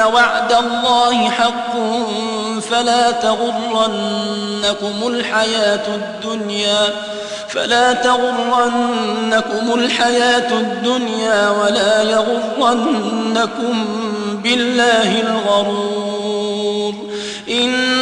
وعد الله حق فلا تغرنكم الحياة الدنيا فلا تغرنكم الحياة الدنيا ولا يغرنكم بالله الغرور إن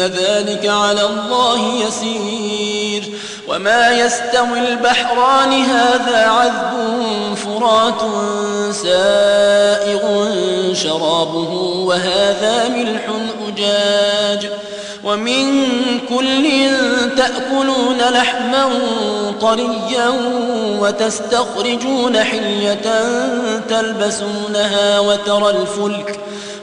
إن ذلك على الله يسير. وما يستوي البحران هذا عذب فرات سائغ شرابه وهذا ملح أجاج. ومن كل تأكلون لحما طريا وتستخرجون حلية تلبسونها وترى الفلك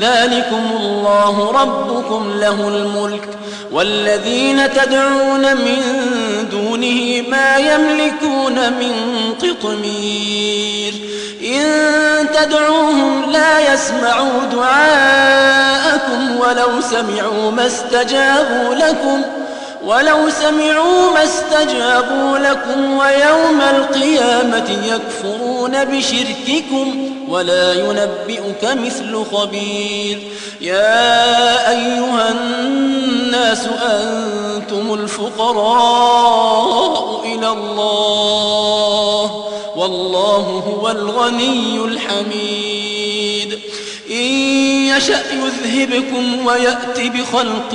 ذلكم الله ربكم له الملك والذين تدعون من دونه ما يملكون من قطمير إن تدعوهم لا يسمعوا دعاءكم ولو سمعوا ما استجابوا لكم ولو سمعوا ما استجابوا لكم ويوم القيامة يكفرون بشرككم ولا ينبئك مثل خبير. يا أيها الناس أنتم الفقراء إلى الله والله هو الغني الحميد. إن يشأ يذهبكم ويأت بخلق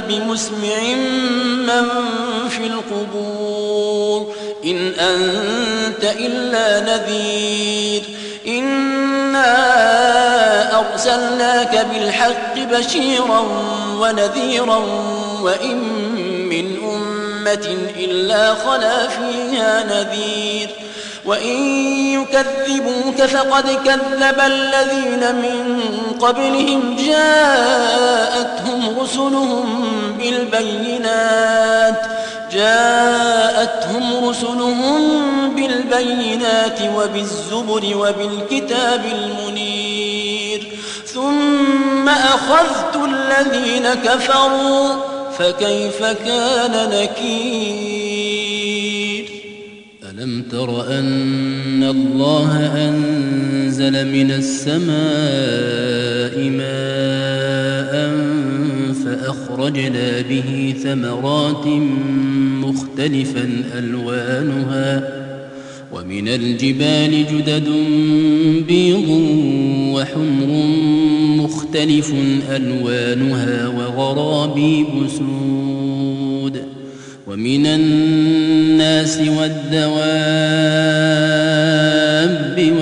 بمسمع من في القبور. إن أنت إلا نذير. إنا أرسلناك بالحق بشيرا ونذيرا وإن من أمة إلا خلا فيها نذير. وإن يكذبوك فقد كذب الذين من قبلهم رسلهم بالبينات. جاءتهم رسلهم بالبينات وبالزبر وبالكتاب المنير. ثم أخذت الذين كفروا فكيف كان نكير؟ ألم تر أن الله أنزل من السماء ماء فأخرجنا به ثمرات مختلفا ألوانها ومن الجبال جدد بيض وحمر مختلف ألوانها وغرابيب سود ومن الناس والدواب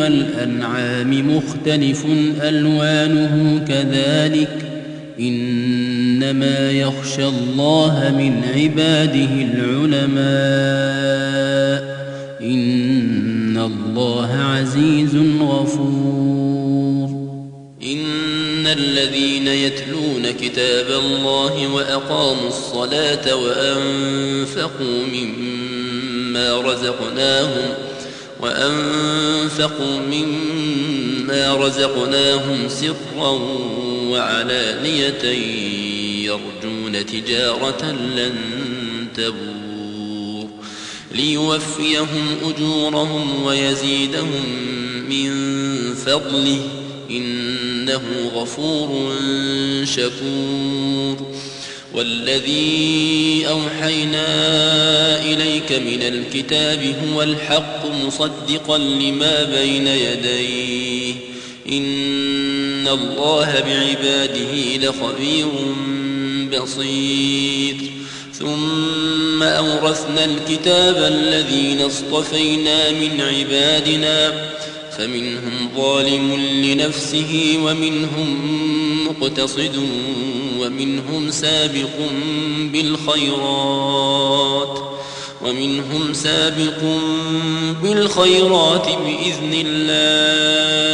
والأنعام مختلف ألوانه كذلك إنما يخشى الله من عباده العلماء. إن الله عزيز غفور. إن الذين يتلون كتاب الله وأقاموا الصلاة وأنفقوا مما رزقناهم وأنفقوا مما رزقناهم سرا وعلانية يرجون تجارة لن تبور ليوفيهم أجورهم ويزيدهم من فضله إنه غفور شكور والذي أوحينا إليك من الكتاب هو الحق مصدقا لما بين يديه إن الله بعباده لخبير بصير. ثم أورثنا الكتاب الذين اصطفينا من عبادنا فمنهم ظالم لنفسه ومنهم مقتصد ومنهم سابق بالخيرات ومنهم سابق بالخيرات بإذن الله.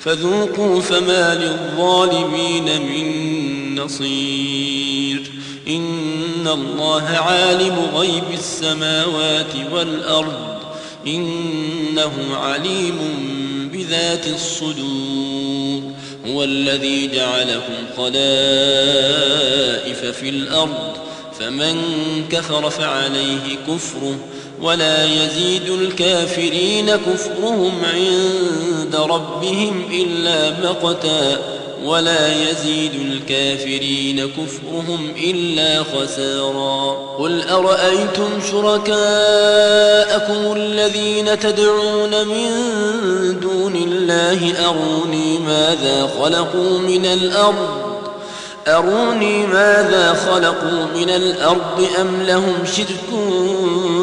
فذوقوا فما للظالمين من نصير. إن الله عالم غيب السماوات والأرض. إنه عليم بذات الصدور. هو الذي جعلكم خلائف في الأرض. فمن كفر فعليه كفره. ولا يزيد الكافرين كفرهم عند ربهم إلا مقتا ولا يزيد الكافرين كفرهم إلا خسارا قل أرأيتم شركاءكم الذين تدعون من دون الله أروني ماذا خلقوا من الأرض أروني ماذا خلقوا من الأرض أم لهم شرك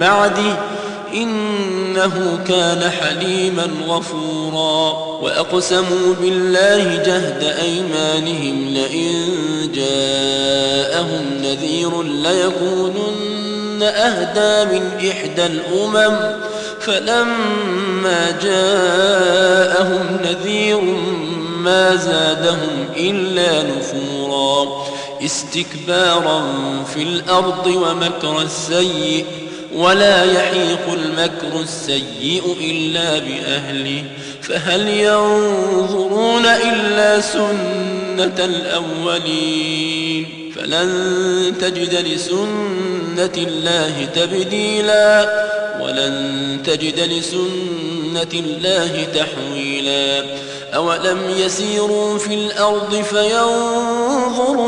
بعده إنه كان حليما غفورا. وأقسموا بالله جهد أيمانهم لئن جاءهم نذير ليكونن أهدى من إحدى الأمم. فلما جاءهم نذير ما زادهم إلا نفورا. استكبارا في الأرض ومكر السيئ ولا يحيق المكر السيء إلا بأهله. فهل ينظرون إلا سنة الأولين؟ فلن تجد لسنة الله تبديلا ولن تجد لسنة الله تحويلا. أولم يسيروا في الأرض فينظروا